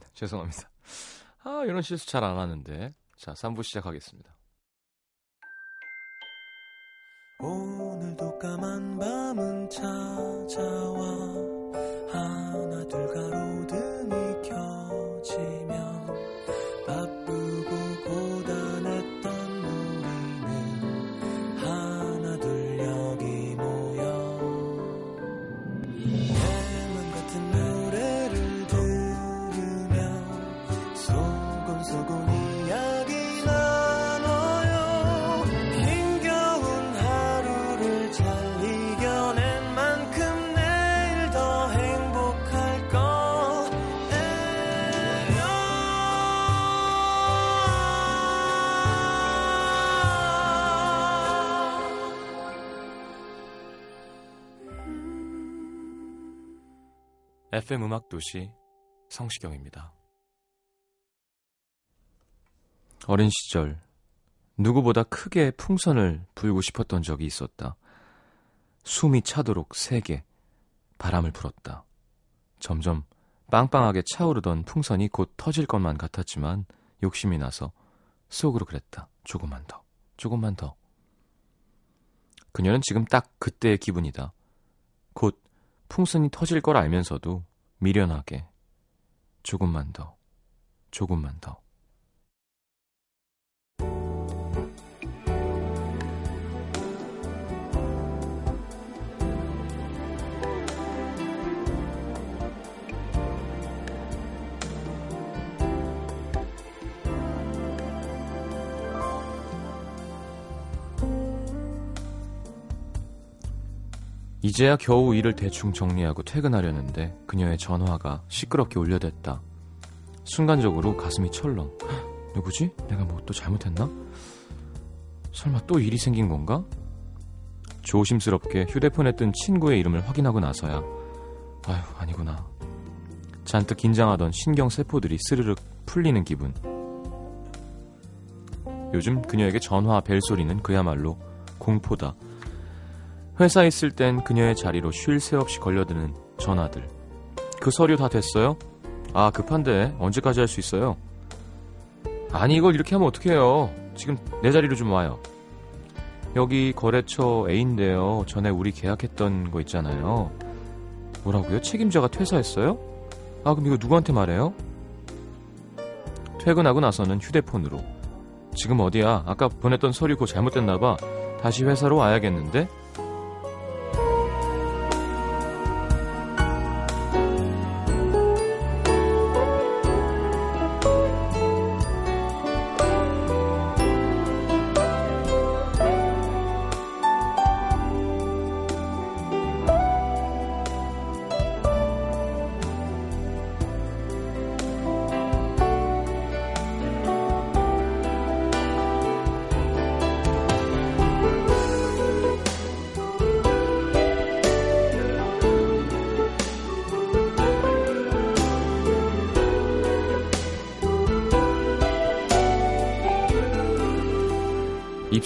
죄송합니다. 아, 이런 실수 잘 안 하는데. 자, 3부 시작하겠습니다. 오 FM 음악 도시 성시경입니다. 어린 시절 누구보다 크게 풍선을 불고 싶었던 적이 있었다. 숨이 차도록 세게 바람을 불었다. 점점 빵빵하게 차오르던 풍선이 곧 터질 것만 같았지만 욕심이 나서 속으로 그랬다. 조금만 더, 조금만 더. 그녀는 지금 딱 그때의 기분이다. 곧 풍선이 터질 걸 알면서도 미련하게 조금만 더, 조금만 더. 이제야 겨우 일을 대충 정리하고 퇴근하려는데 그녀의 전화가 시끄럽게 울려댔다. 순간적으로 가슴이 철렁. 헉, 누구지? 내가 뭐 또 잘못했나? 설마 또 일이 생긴 건가? 조심스럽게 휴대폰에 뜬 친구의 이름을 확인하고 나서야 아휴 아니구나. 잔뜩 긴장하던 신경 세포들이 스르륵 풀리는 기분. 요즘 그녀에게 전화 벨소리는 그야말로 공포다. 회사에 있을 땐 그녀의 자리로 쉴 새 없이 걸려드는 전화들. 그 서류 다 됐어요? 아, 급한데 언제까지 할 수 있어요? 아니, 이걸 이렇게 하면 어떡해요? 지금 내 자리로 좀 와요. 여기 거래처 A인데요. 전에 우리 계약했던 거 있잖아요. 뭐라고요? 책임자가 퇴사했어요? 아, 그럼 이거 누구한테 말해요? 퇴근하고 나서는 휴대폰으로. 지금 어디야? 아까 보냈던 서류 그거 잘못됐나 봐. 다시 회사로 와야겠는데?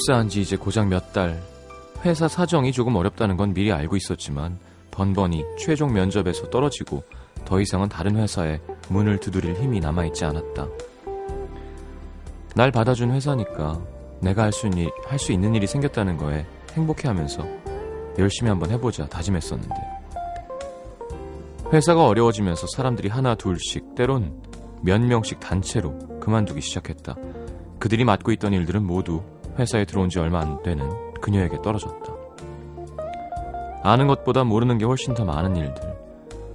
입사한 지 이제 고작 몇 달. 회사 사정이 조금 어렵다는 건 미리 알고 있었지만 번번이 최종 면접에서 떨어지고 더 이상은 다른 회사에 문을 두드릴 힘이 남아있지 않았다. 날 받아준 회사니까 내가 할수할수 있는 일이 생겼다는 거에 행복해하면서 열심히 한번 해보자 다짐했었는데 회사가 어려워지면서 사람들이 하나 둘씩 때론 몇 명씩 단체로 그만두기 시작했다. 그들이 맡고 있던 일들은 모두 회사에 들어온 지 얼마 안 되는 그녀에게 떨어졌다. 아는 것보다 모르는 게 훨씬 더 많은 일들.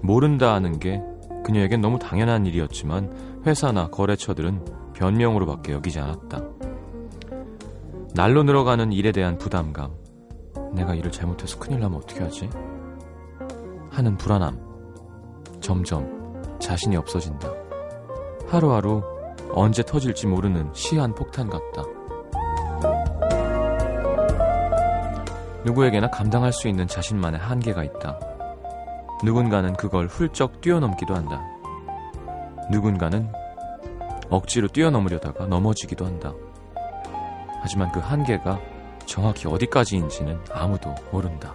모른다 하는 게 그녀에겐 너무 당연한 일이었지만 회사나 거래처들은 변명으로밖에 여기지 않았다. 날로 늘어가는 일에 대한 부담감. 내가 일을 잘못해서 큰일 나면 어떻게 하지? 하는 불안함. 점점 자신이 없어진다. 하루하루 언제 터질지 모르는 시한 폭탄 같다. 누구에게나 감당할 수 있는 자신만의 한계가 있다. 누군가는 그걸 훌쩍 뛰어넘기도 한다. 누군가는 억지로 뛰어넘으려다가 넘어지기도 한다. 하지만 그 한계가 정확히 어디까지인지는 아무도 모른다.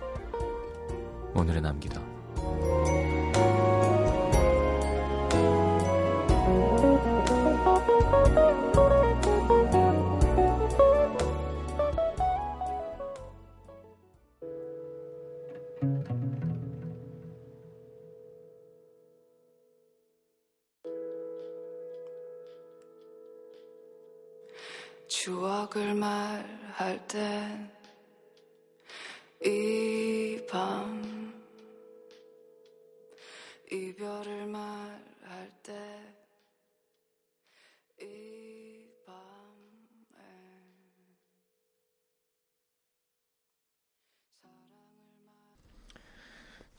오늘의 남기다.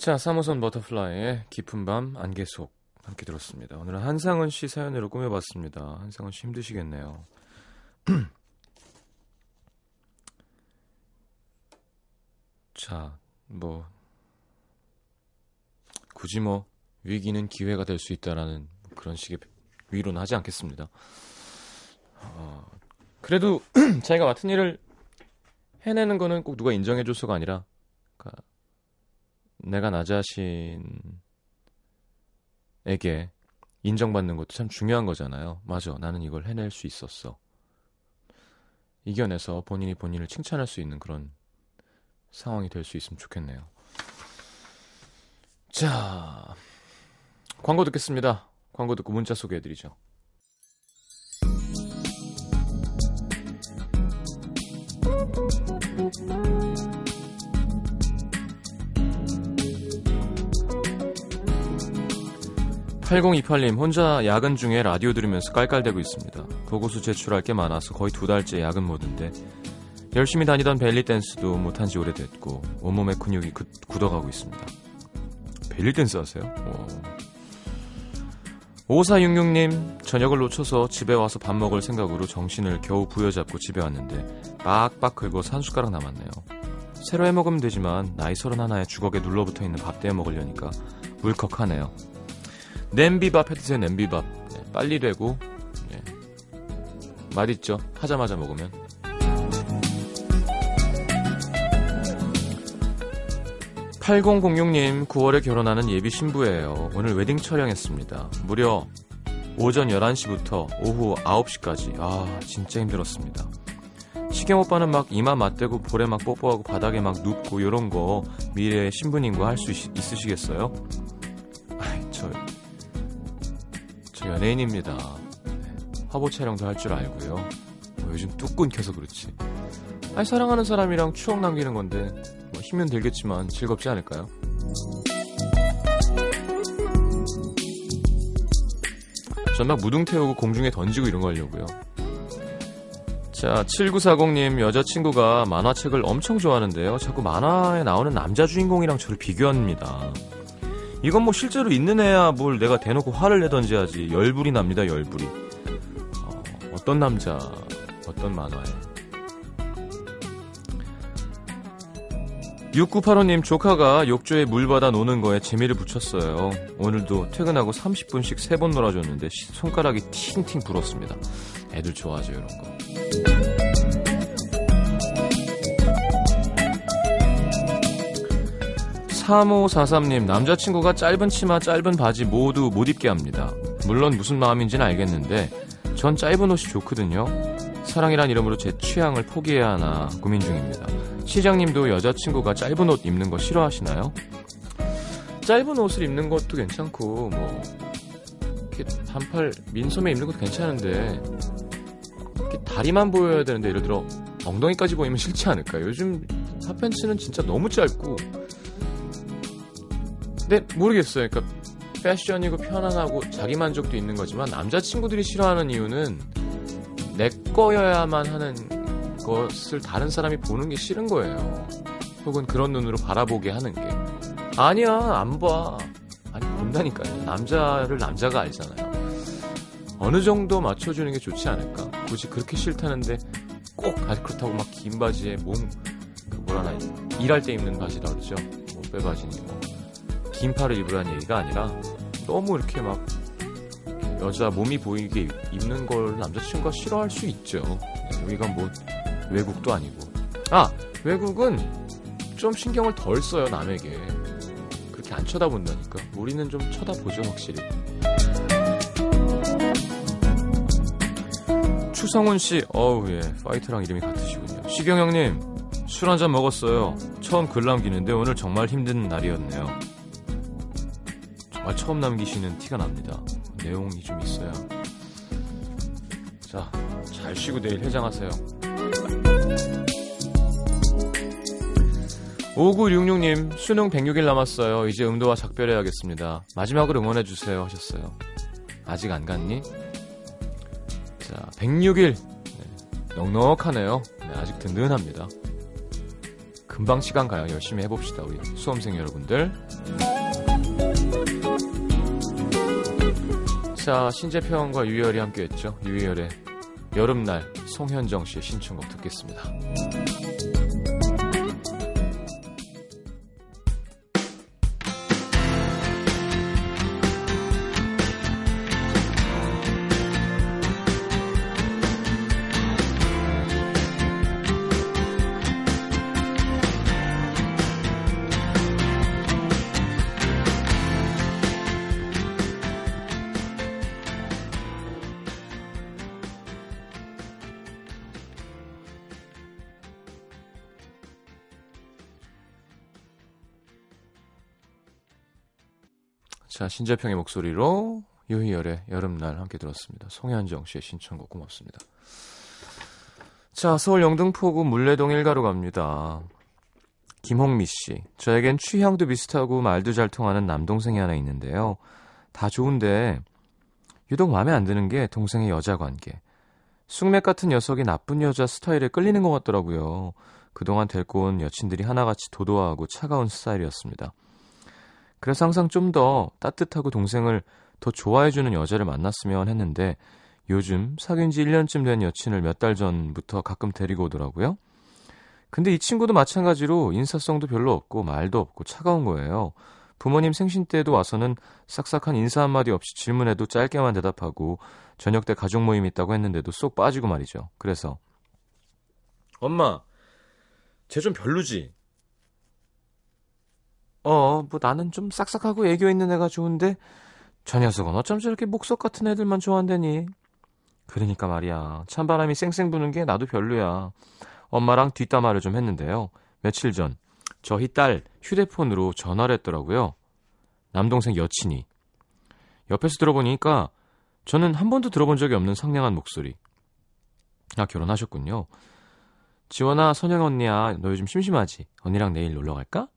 자, 사모선 버터플라이의 깊은 밤 안개 속 함께 들었습니다. 오늘은 한상은 씨 사연으로 꾸며봤습니다. 한상은 씨 힘드시겠네요. 자, 뭐 굳이 뭐 위기는 기회가 될 수 있다라는 그런 식의 위로는 하지 않겠습니다. 어, 그래도 자기가 맡은 일을 해내는 거는 꼭 누가 인정해줘서가 아니라 내가 나 자신에게 인정받는 것도 참 중요한 거잖아요. 맞아, 나는 이걸 해낼 수 있었어. 이겨내서 본인이 본인을 칭찬할 수 있는 그런 상황이 될 수 있으면 좋겠네요. 자, 광고 듣겠습니다. 광고 듣고 문자 소개해드리죠. 8028님 혼자 야근 중에 라디오 들으면서 깔깔대고 있습니다. 보고서 제출할 게 많아서 거의 두 달째 야근 모드인데 열심히 다니던 벨리 댄스도 못한 지 오래됐고 온몸의 근육이 그, 굳어가고 있습니다. 벨리 댄스 하세요? 오. 5466님 저녁을 놓쳐서 집에 와서 밥 먹을 생각으로 정신을 겨우 부여잡고 집에 왔는데 빡빡 긁어 산숟가락 남았네요. 새로 해 먹으면 되지만 나이 서른 하나에 주걱에 눌러붙어 있는 밥 떼어 먹으려니까 울컥하네요. 냄비밥 해드세요 냄비밥. 네, 빨리 되고 네. 맛있죠? 하자마자 먹으면. 8006님 9월에 결혼하는 예비 신부예요. 오늘 웨딩 촬영했습니다. 무려 오전 11시부터 오후 9시까지. 아 진짜 힘들었습니다. 시경 오빠는 막 이마 맞대고 볼에 막 뽀뽀하고 바닥에 막 눕고 이런 거 미래의 신부님과 할 수 있으시겠어요? 연예인입니다. 화보 촬영도 할 줄 알고요. 뭐 요즘 뚝 끊겨서 그렇지. 아니, 사랑하는 사람이랑 추억 남기는 건데 뭐 힘은 들겠지만 즐겁지 않을까요? 전 막 무등 태우고 공중에 던지고 이런 거 하려고요. 자, 7940님 여자친구가 만화책을 엄청 좋아하는데요. 자꾸 만화에 나오는 남자 주인공이랑 저를 비교합니다. 이건 뭐 실제로 있는 애야 뭘 내가 대놓고 화를 내던지 하지. 열불이 납니다 열불이. 어, 어떤 남자 어떤 만화에. 6985님 조카가 욕조에 물 받아 노는 거에 재미를 붙였어요. 오늘도 퇴근하고 30분씩 3번 놀아줬는데 손가락이 팅팅 불었습니다. 애들 좋아하죠 이런 거 3543님, 남자친구가 짧은 치마, 짧은 바지 모두 못 입게 합니다. 물론 무슨 마음인지는 알겠는데, 전 짧은 옷이 좋거든요. 사랑이란 이름으로 제 취향을 포기해야 하나 고민 중입니다. 시장님도 여자친구가 짧은 옷 입는 거 싫어하시나요? 짧은 옷을 입는 것도 괜찮고, 뭐, 이렇게 반팔 민소매 입는 것도 괜찮은데, 이렇게 다리만 보여야 되는데, 예를 들어, 엉덩이까지 보이면 싫지 않을까요? 요즘 핫팬츠는 진짜 너무 짧고, 근데 모르겠어요. 그러니까 패션이고 편안하고 자기 만족도 있는 거지만 남자친구들이 싫어하는 이유는 내 거여야만 하는 것을 다른 사람이 보는 게 싫은 거예요. 혹은 그런 눈으로 바라보게 하는 게. 아니야, 안 봐. 아니, 본다니까요. 남자를 남자가 알잖아요. 어느 정도 맞춰주는 게 좋지 않을까? 굳이 그렇게 싫다는데 꼭, 아니, 그렇다고 막 긴 바지에 몸, 그 뭐라나, 일할 때 입는 바지라 그러죠. 뭐, 빼바지니 뭐. 긴 팔을 입으라는 얘기가 아니라 너무 이렇게 막 여자 몸이 보이게 입는 걸 남자친구가 싫어할 수 있죠. 여기가 뭐 외국도 아니고. 아 외국은 좀 신경을 덜 써요 남에게. 그렇게 안 쳐다본다니까. 우리는 좀 쳐다보죠 확실히. 추성훈 씨, 어우 예, 파이터랑 이름이 같으시군요. 시경 형님, 술 한잔 먹었어요. 처음 글 남기는데 오늘 정말 힘든 날이었네요. 정말 처음 남기시는 티가 납니다. 내용이 좀 있어야. 자, 자, 잘 쉬고 내일 해장하세요. 5966님, 수능 106일 남았어요. 이제 음도와 작별해야겠습니다. 마지막으로 응원해주세요. 하셨어요. 아직 안 갔니? 자, 106일. 네, 넉넉하네요. 네, 아직 든든합니다. 금방 시간 가요. 열심히 해봅시다. 우리 수험생 여러분들. 자, 신재평과 유열이 함께했죠. 유열의 여름날 송현정 씨의 신청곡 듣겠습니다. 자, 신재평의 목소리로 유희열의 여름날 함께 들었습니다. 송현정 씨의 신청곡 고맙습니다. 자, 서울 영등포구 물레동 일가로 갑니다. 김홍미 씨. 저에겐 취향도 비슷하고 말도 잘 통하는 남동생이 하나 있는데요. 다 좋은데 유독 마음에 안 드는 게 동생의 여자 관계. 쑥맥 같은 녀석이 나쁜 여자 스타일에 끌리는 것 같더라고요. 그동안 데리고 온 여친들이 하나같이 도도하고 차가운 스타일이었습니다. 그래서 항상 좀 더 따뜻하고 동생을 더 좋아해주는 여자를 만났으면 했는데 요즘 사귄 지 1년쯤 된 여친을 몇 달 전부터 가끔 데리고 오더라고요. 근데 이 친구도 마찬가지로 인사성도 별로 없고 말도 없고 차가운 거예요. 부모님 생신 때도 와서는 싹싹한 인사 한마디 없이 질문해도 짧게만 대답하고 저녁 때 가족 모임 있다고 했는데도 쏙 빠지고 말이죠. 그래서 엄마, 쟤 좀 별로지? 어, 뭐 나는 좀 싹싹하고 애교 있는 애가 좋은데 저 녀석은 어쩜 저렇게 목석 같은 애들만 좋아한다니. 그러니까 말이야. 찬바람이 쌩쌩 부는 게 나도 별로야. 엄마랑 뒷담화를 좀 했는데요. 며칠 전 저희 딸 휴대폰으로 전화를 했더라고요. 남동생 여친이. 옆에서 들어보니까 저는 한 번도 들어본 적이 없는 상냥한 목소리. 아, 결혼하셨군요. 지원아, 선영 언니야, 너 요즘 심심하지? 언니랑 내일 놀러 갈까?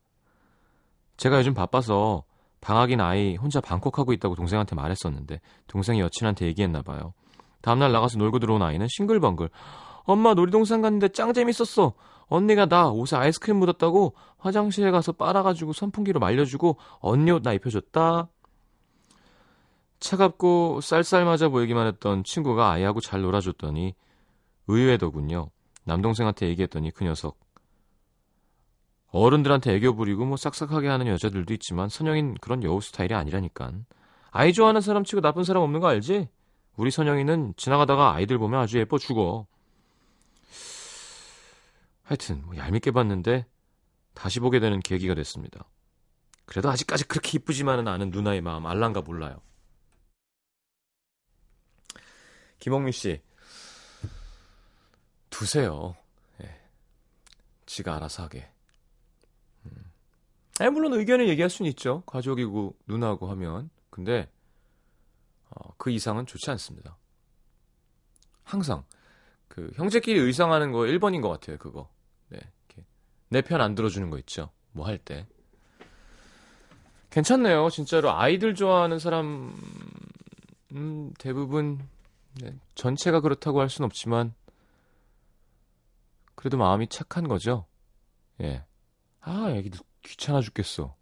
제가 요즘 바빠서 방학인 아이 혼자 방콕하고 있다고 동생한테 말했었는데 동생이 여친한테 얘기했나 봐요. 다음날 나가서 놀고 들어온 아이는 싱글벙글. 엄마 놀이동산 갔는데 짱 재밌었어. 언니가 나 옷에 아이스크림 묻었다고 화장실에 가서 빨아가지고 선풍기로 말려주고 언니 옷 나 입혀줬다. 차갑고 쌀쌀 맞아 보이기만 했던 친구가 아이하고 잘 놀아줬더니 의외더군요. 남동생한테 얘기했더니 그 녀석 어른들한테 애교 부리고 뭐 싹싹하게 하는 여자들도 있지만 선영인 그런 여우 스타일이 아니라니깐. 아이 좋아하는 사람 치고 나쁜 사람 없는 거 알지? 우리 선영이는 지나가다가 아이들 보면 아주 예뻐 죽어. 하여튼 뭐 얄밉게 봤는데 다시 보게 되는 계기가 됐습니다. 그래도 아직까지 그렇게 이쁘지만은 않은 누나의 마음 알란가 몰라요. 김홍민 씨 두세요. 예. 지가 알아서 하게. 아니, 물론 의견을 얘기할 수는 있죠. 가족이고 누나고 하면. 근데 어, 그 이상은 좋지 않습니다. 항상 그 형제끼리 의상하는 거 1번인 것 같아요. 그거. 네. 내 편 안 들어주는 거 있죠. 뭐 할 때. 괜찮네요. 진짜로 아이들 좋아하는 사람 음, 대부분 네, 전체가 그렇다고 할 수는 없지만 그래도 마음이 착한 거죠. 예. 아, 애기들 귀찮아 죽겠어.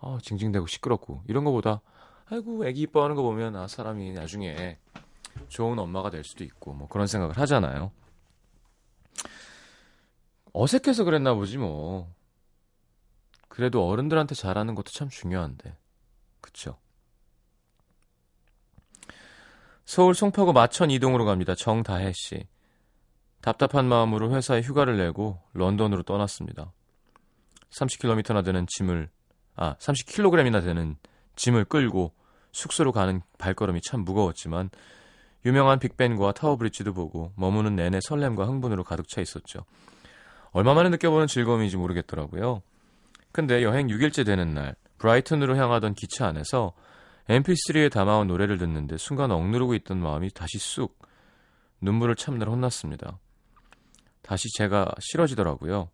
아, 징징대고 시끄럽고. 이런 거보다, 아이고, 애기 이뻐하는 거 보면, 아, 사람이 나중에 좋은 엄마가 될 수도 있고, 뭐 그런 생각을 하잖아요. 어색해서 그랬나 보지, 뭐. 그래도 어른들한테 잘하는 것도 참 중요한데. 그쵸? 서울 송파구 마천 이동으로 갑니다. 정다혜 씨. 답답한 마음으로 회사에 휴가를 내고 런던으로 떠났습니다. 30km나 되는 짐을 아 30kg이나 되는 짐을 끌고 숙소로 가는 발걸음이 참 무거웠지만 유명한 빅벤과 타워 브릿지도 보고 머무는 내내 설렘과 흥분으로 가득 차 있었죠. 얼마 만에 느껴보는 즐거움인지 모르겠더라고요. 근데 여행 6일째 되는 날 브라이튼으로 향하던 기차 안에서 mp3에 담아온 노래를 듣는데 순간 억누르고 있던 마음이 다시 쑥 눈물을 참느라 혼났습니다. 다시 제가 싫어지더라고요.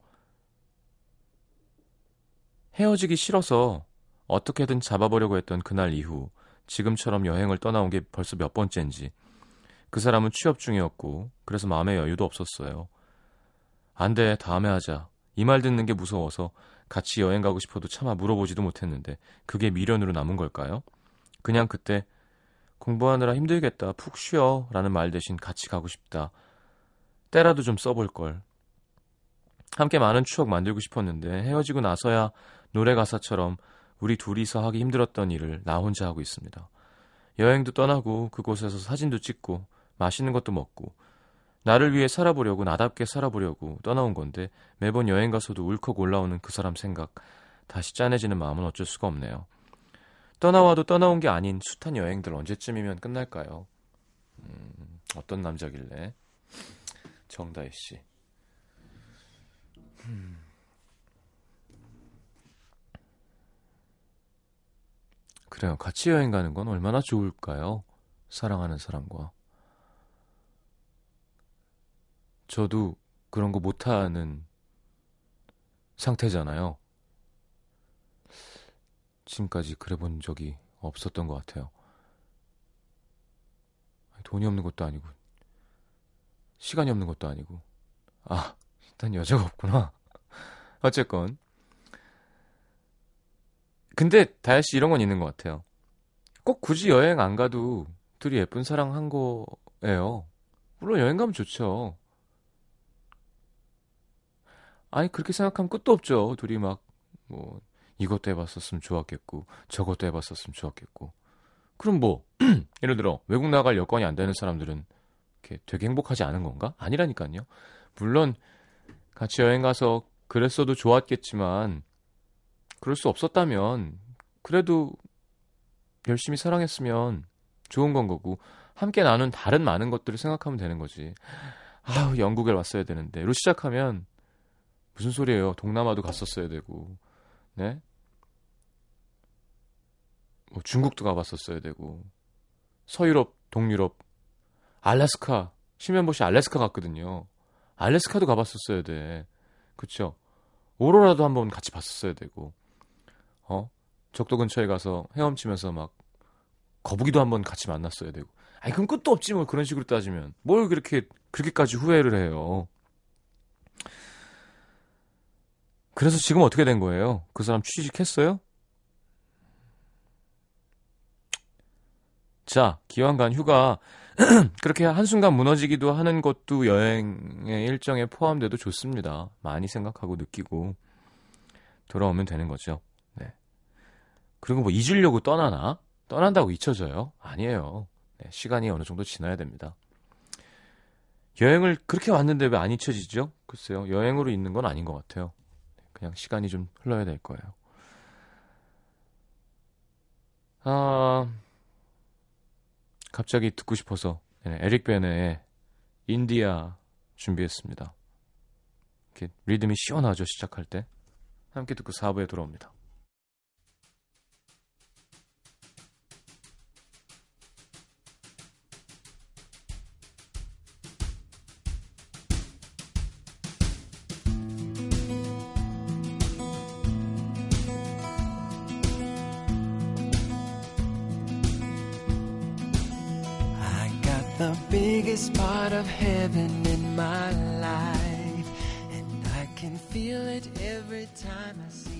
헤어지기 싫어서 어떻게든 잡아보려고 했던 그날 이후 지금처럼 여행을 떠나온 게 벌써 몇 번째인지 그 사람은 취업 중이었고 그래서 마음의 여유도 없었어요. 안 돼, 다음에 하자. 이 말 듣는 게 무서워서 같이 여행 가고 싶어도 차마 물어보지도 못했는데 그게 미련으로 남은 걸까요? 그냥 그때 공부하느라 힘들겠다. 푹 쉬어. 라는 말 대신 같이 가고 싶다. 때라도 좀 써볼 걸. 함께 많은 추억 만들고 싶었는데 헤어지고 나서야 노래 가사처럼 우리 둘이서 하기 힘들었던 일을 나 혼자 하고 있습니다. 여행도 떠나고 그곳에서 사진도 찍고 맛있는 것도 먹고 나를 위해 살아보려고 나답게 살아보려고 떠나온 건데 매번 여행 가서도 울컥 올라오는 그 사람 생각 다시 짠해지는 마음은 어쩔 수가 없네요. 떠나와도 떠나온 게 아닌 숱한 여행들 언제쯤이면 끝날까요? 음, 어떤 남자길래? 정다희 씨. 음. 그래요. 같이 여행 가는 건 얼마나 좋을까요? 사랑하는 사람과. 저도 그런 거 못하는 상태잖아요. 지금까지 그래 본 적이 없었던 것 같아요. 돈이 없는 것도 아니고, 시간이 없는 것도 아니고, 아, 일단 여자가 없구나. 어쨌건. 근데 다혜 씨 이런 건 있는 것 같아요. 꼭 굳이 여행 안 가도 둘이 예쁜 사랑 한 거예요. 물론 여행 가면 좋죠. 아니, 그렇게 생각하면 끝도 없죠. 둘이 막, 뭐, 이것도 해봤었으면 좋았겠고, 저것도 해봤었으면 좋았겠고. 그럼 뭐, 예를 들어, 외국 나갈 여건이 안 되는 사람들은 이렇게 되게 행복하지 않은 건가? 아니라니까요. 물론, 같이 여행 가서 그랬어도 좋았겠지만, 그럴 수 없었다면, 그래도 열심히 사랑했으면 좋은 건 거고, 함께 나눈 다른 많은 것들을 생각하면 되는 거지. 아우, 영국에 왔어야 되는데. 로 시작하면, 무슨 소리예요? 동남아도 갔었어야 되고, 네? 뭐 중국도 가봤었어야 되고, 서유럽, 동유럽, 알래스카, 심현보 씨 알래스카 갔거든요. 알래스카도 가봤었어야 돼. 그쵸? 오로라도 한번 같이 봤었어야 되고, 어? 적도 근처에 가서 헤엄치면서 막 거북이도 한번 같이 만났어야 되고. 아니, 그럼 끝도 없지, 뭐, 그런 식으로 따지면. 뭘 그렇게, 그렇게까지 후회를 해요. 그래서 지금 어떻게 된 거예요? 그 사람 취직했어요? 자, 기왕 간 휴가 그렇게 한순간 무너지기도 하는 것도 여행의 일정에 포함돼도 좋습니다. 많이 생각하고 느끼고 돌아오면 되는 거죠. 네. 그리고 뭐 잊으려고 떠나나? 떠난다고 잊혀져요? 아니에요. 네, 시간이 어느 정도 지나야 됩니다. 여행을 그렇게 왔는데 왜 안 잊혀지죠? 글쎄요. 여행으로 있는 건 아닌 것 같아요. 그냥 시간이 좀 흘러야 될 거예요. 아, 갑자기 듣고 싶어서 네, 에릭 베네의 인디아 준비했습니다. 이렇게 리듬이 시원하죠, 시작할 때. 함께 듣고 4부에 돌아옵니다. The biggest part of heaven in my life. And I can feel it every time I see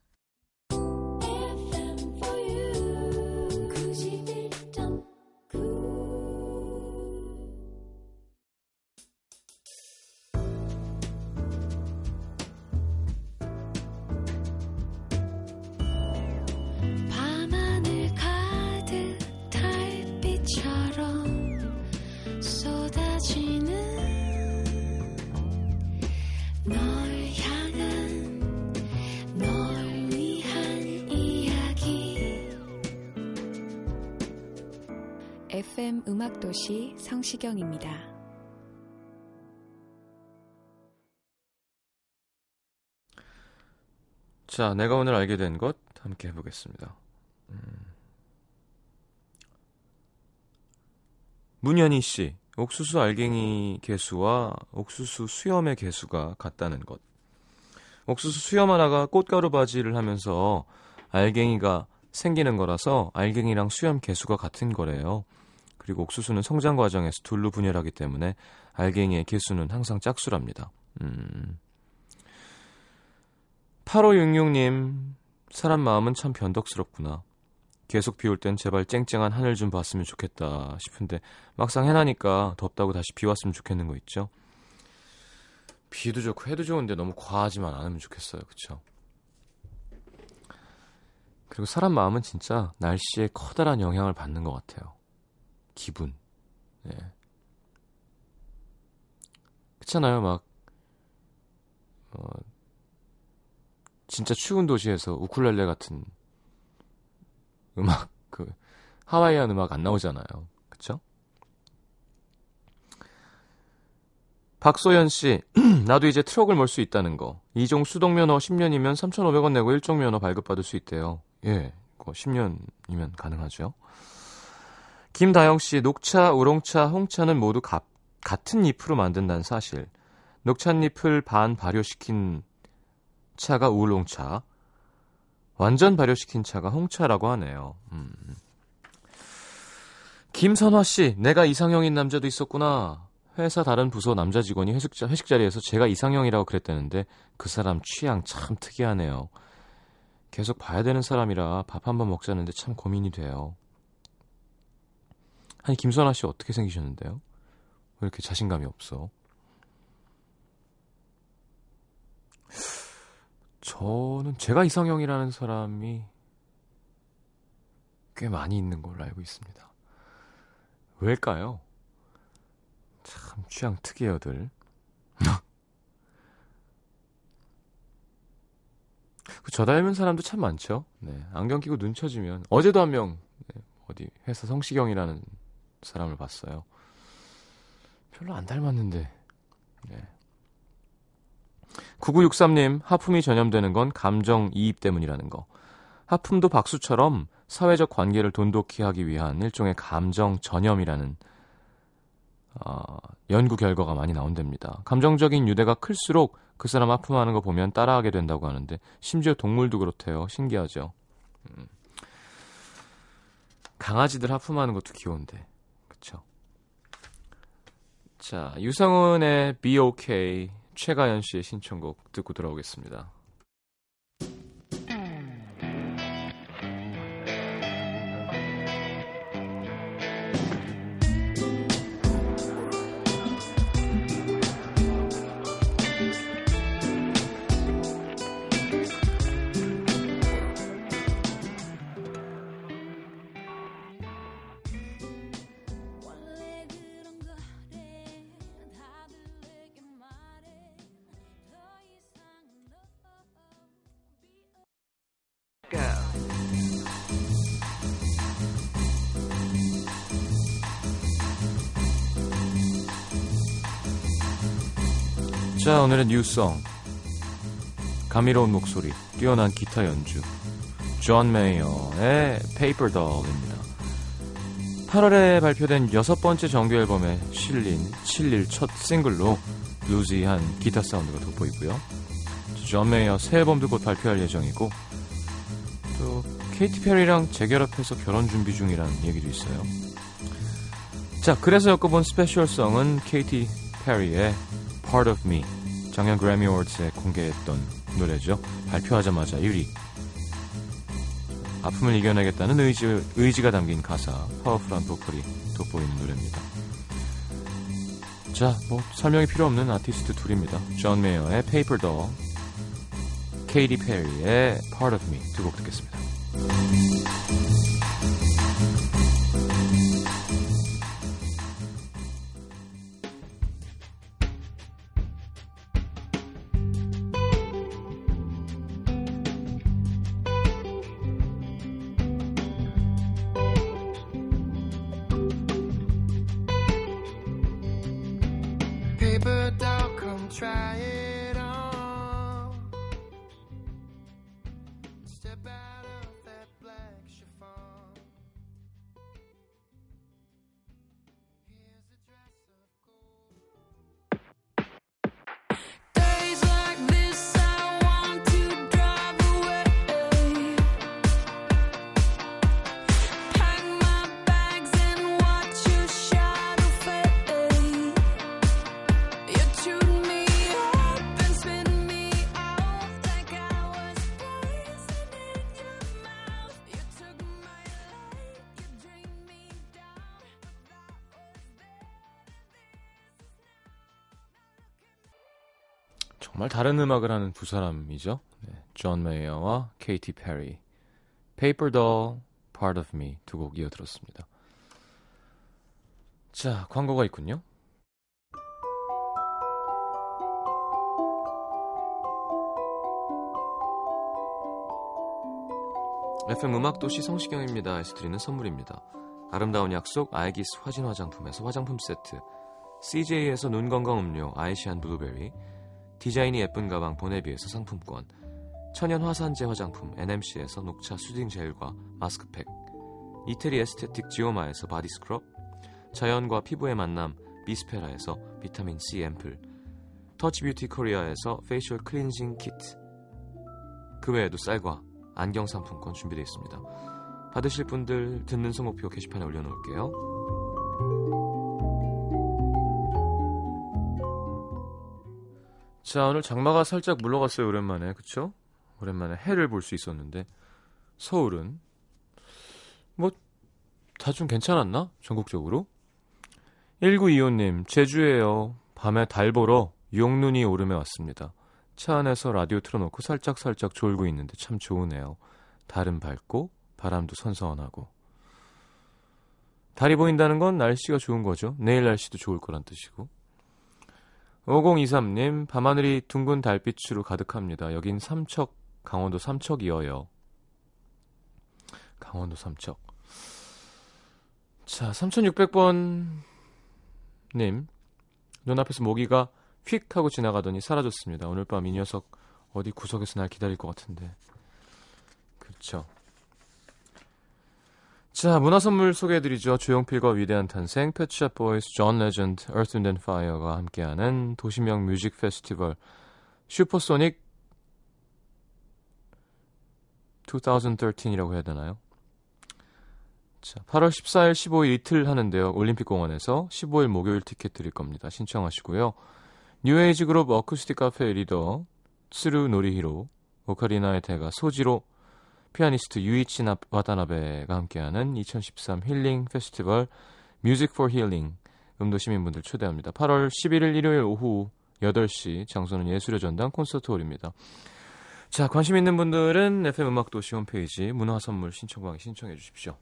FM 음악도시 성시경입니다. 자, 내가 오늘 알게 된 것 함께 해보겠습니다. 음. 문현희 씨, 옥수수 알갱이 개수와 옥수수 수염의 개수가 같다는 것. 옥수수 수염 하나가 꽃가루 바지를 하면서 알갱이가 생기는 거라서 알갱이랑 수염 개수가 같은 거래요. 그리고 옥수수는 성장 과정에서 둘로 분열하기 때문에 알갱이의 개수는 항상 짝수랍니다. 음. 8566님, 사람 마음은 참 변덕스럽구나. 계속 비 올 땐 제발 쨍쨍한 하늘 좀 봤으면 좋겠다 싶은데 막상 해나니까 덥다고 다시 비 왔으면 좋겠는 거 있죠? 비도 좋고 해도 좋은데 너무 과하지만 않으면 좋겠어요. 그쵸? 그리고 사람 마음은 진짜 날씨에 커다란 영향을 받는 것 같아요. 기분. 네. 그렇잖아요. 막 어, 진짜 추운 도시에서 우쿨렐레 같은 음악 그 하와이안 음악 안 나오잖아요. 박소연 씨, 나도 이제 트럭을 몰 수 있다는 거. 이종 수동 면허 10년이면 3,500원 내고 1종 면허 발급받을 수 있대요. 예, 그거 10년이면 가능하죠. 김다영 씨, 녹차, 우롱차, 홍차는 모두 가, 같은 잎으로 만든다는 사실. 녹찻잎을 반 발효시킨 차가 우롱차, 완전 발효시킨 차가 홍차라고 하네요. 음. 김선화 씨, 내가 이상형인 남자도 있었구나. 회사 다른 부서 남자 직원이 회식, 자, 회식 자리에서 제가 이상형이라고 그랬다는데 그 사람 취향 참 특이하네요. 계속 봐야 되는 사람이라 밥 한번 먹자는데 참 고민이 돼요. 아니 김선아 씨 어떻게 생기셨는데요? 왜 이렇게 자신감이 없어? 저는 제가 이상형이라는 사람이 꽤 많이 있는 걸로 알고 있습니다. 왜일까요? 참 취향 특이해요들. 저 닮은 사람도 참 많죠. 네, 안경 끼고 눈 쳐주면 어제도 한명 네, 어디 회사 성시경이라는 사람을 봤어요. 별로 안 닮았는데. 네. 9963님, 하품이 전염되는 건 감정 이입 때문이라는 거. 하품도 박수처럼 사회적 관계를 돈독히 하기 위한 일종의 감정 전염이라는 어, 연구 결과가 많이 나온답니다. 감정적인 유대가 클수록 그 사람 하품하는 거 보면 따라하게 된다고 하는데 심지어 동물도 그렇대요. 신기하죠. 음. 강아지들 하품하는 것도 귀여운데, 그쵸? 자, 유성은의 Be OK 최가연 씨의 신청곡 듣고 돌아오겠습니다. 오늘의 new song. 감미로운 목소리, 뛰어난 기타 연주. 존 메이어의 Paper Doll입니다. 8월에 발표된 여섯 번째 정규 앨범에 실린 7일 첫 싱글로 bluesy한 기타 사운드가 돋보이고요. 존 메이어 새 앨범도 곧 발표할 예정이고 또 케이티 페리랑 재결합해서 결혼 준비 중이라는 얘기도 있어요. 자, 그래서 엮어본 special song은 케이티 페리의 Part of Me. 작년 그래미 어워드에 공개했던 노래죠. 발표하자마자 1위. 아픔을 이겨내겠다는 의지, 의지가 담긴 가사, 파워풀한 보컬이 돋보이는 노래입니다. 자, 뭐 설명이 필요 없는 아티스트 둘입니다. 존 메이어의 Paper Doll, 케이티 페리의 Part of Me 두 곡 듣겠습니다. trying 정말 다른 음악을 하는 두 사람이죠. 네, 존 메이어와 케이티 페리. Paper Doll, Part of Me 두 곡 이어 들었습니다. 자, 광고가 있군요. FM 음악도시 성시경입니다 에서 드리는 선물입니다. 아름다운 약속 아이기스 화진 화장품에서 화장품 세트 CJ에서 눈 건강 음료 아이시안 블루베리 디자인이 예쁜 가방 보네비에서 상품권 천연 화산재 화장품 NMC에서 녹차 soothing 젤과 마스크팩 이태리 aesthetic 지오마에서 body scrub 자연과 피부의 만남 비스페라에서 비타민 C 앰플 터치 뷰티 코리아에서 facial cleansing 키트 그 외에도 쌀과 안경 상품권 준비되어 있습니다. 받으실 분들 듣는 선곡표 게시판에 올려놓을게요. 자 오늘 장마가 살짝 물러갔어요 오랜만에. 그쵸? 오랜만에 해를 볼 수 있었는데. 서울은? 뭐 다 좀 괜찮았나? 전국적으로? 1925님 제주에요. 밤에 달 보러 용눈이 오름에 왔습니다. 차 안에서 라디오 틀어놓고 살짝살짝 졸고 있는데 참 좋으네요. 달은 밝고 바람도 선선하고. 달이 보인다는 건 날씨가 좋은 거죠. 내일 날씨도 좋을 거란 뜻이고 5023님, 밤하늘이 둥근 달빛으로 가득합니다. 여긴 삼척, 강원도 삼척이어요. 강원도 삼척. 자, 3600번 님. 눈앞에서 모기가 휙 하고 지나가더니 사라졌습니다. 오늘 밤 이 녀석 어디 구석에서 날 기다릴 것 같은데. 그렇죠. 자, 문화 선물 소개해드리죠. 조용필과 위대한 탄생, 펫샵 보이즈, 존 레전드, Earth, and Fire가 함께하는 도심형 뮤직 페스티벌 슈퍼소닉 2013이라고 해야 되나요? 자, 8월 14일, 15일 이틀 하는데요. 올림픽공원에서 15일 목요일 티켓 드릴 겁니다. 신청하시고요. 뉴에이지 그룹 어쿠스틱 카페 리더 츠루 노리히로, 오카리나의 대가 소지로, 피아니스트 유이치 나- 와다나베가 함께하는 2013 힐링 페스티벌 Music for Healing 음도 시민분들 초대합니다. 8월 11일 일요일 오후 8시 장소는 예술의 전당 콘서트홀입니다. 자, 관심 있는 분들은 FM 음악도시 홈페이지 문화 선물 신청방에 신청해 주십시오.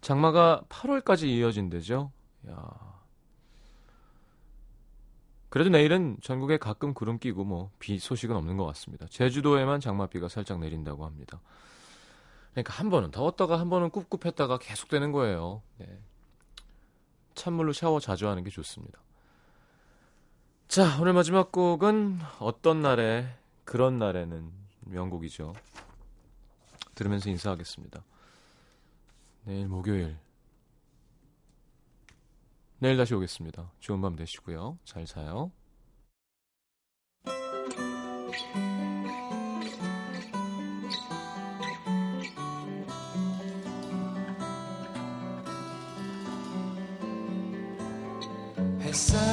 장마가 8월까지 이어진대죠. 야. 그래도 내일은 전국에 가끔 구름 끼고 뭐 비 소식은 없는 것 같습니다. 제주도에만 장맛비가 살짝 내린다고 합니다. 그러니까 한 번은 더웠다가 한 번은 꿉꿉했다가 계속되는 거예요. 네. 찬물로 샤워 자주 하는 게 좋습니다. 자, 오늘 마지막 곡은 어떤 날에 그런 날에는 명곡이죠. 들으면서 인사하겠습니다. 내일 목요일. 내일 다시 오겠습니다. 좋은 밤 되시고요. 잘 자요. 햇살